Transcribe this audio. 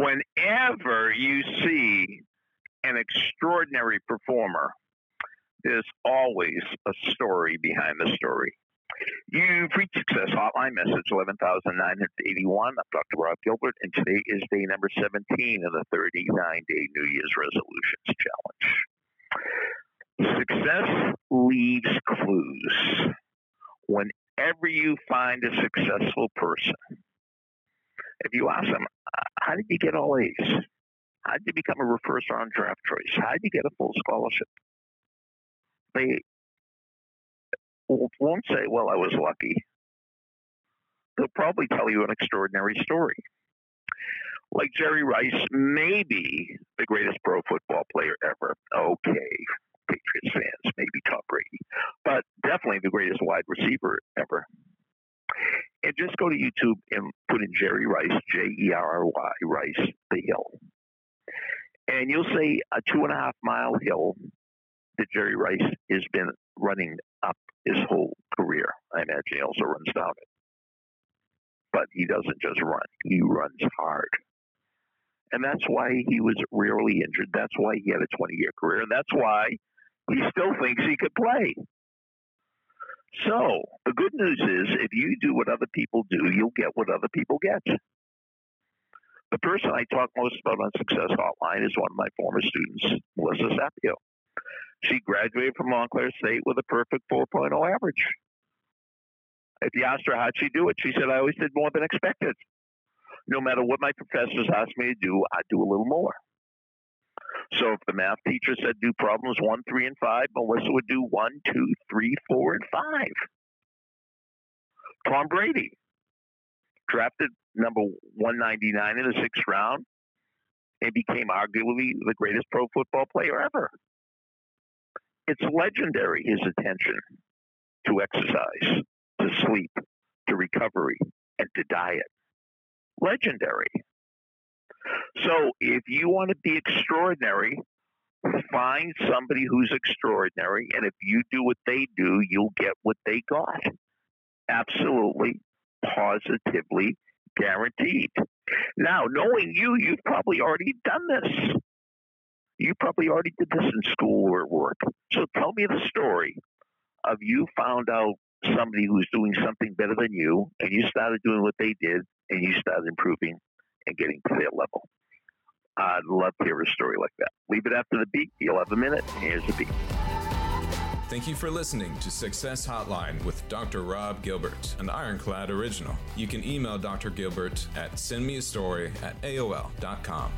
Whenever you see an extraordinary performer, there's always a story behind the story. You've reached Success Hotline, message 11,981. I'm Dr. Rob Gilbert, and today is day number 17 of the 39 day New Year's Resolutions Challenge. Success leaves clues. Whenever you find a successful person, if you ask them, uh, how did you get all A's? How did you become a first round draft choice? How did you get a full scholarship? They won't say, well, I was lucky. They'll probably tell you an extraordinary story. Like Jerry Rice, maybe the greatest pro football player ever. Okay, Patriots fans, maybe Tom Brady, but definitely the greatest wide receiver ever. And just go to YouTube and put in Jerry Rice, J E R R Y, Rice, the hill. And you'll see a two and a half mile hill that Jerry Rice has been running up his whole career. I imagine he also runs down it. But he doesn't just run, he runs hard. And that's why he was rarely injured. That's why he had a 20 year career. And that's why he still thinks he could play. So the good news is if you do what other people do, you'll get what other people get. The person I talk most about on Success Hotline is one of my former students, Melissa Sapio. She graduated from Montclair State with a perfect 4.0 average. If you asked her how'd she do it, she said, I always did more than expected. No matter what my professors asked me to do, I'd do a little more. So if the math teacher said do problems one, three, and five, Melissa would do one, two, three, four, and five. Tom Brady, drafted number 199 in the sixth round, and became arguably the greatest pro football player ever. It's legendary, his attention to exercise, to sleep, to recovery, and to diet. Legendary. So if you want to be extraordinary, find somebody who's extraordinary, and if you do what they do, you'll get what they got. Absolutely, positively guaranteed. Now, knowing you, you've probably already done this. You probably already did this in school or work. So tell me the story of you found out somebody who's doing something better than you, and you started doing what they did, and you started improving and getting to their level. I'd love to hear a story like that. Leave it after the beat. You'll have a minute. Here's the beat. Thank you for listening to Success Hotline with Dr. Rob Gilbert, an Ironclad original. You can email Dr. Gilbert at sendmeastory at AOL.com.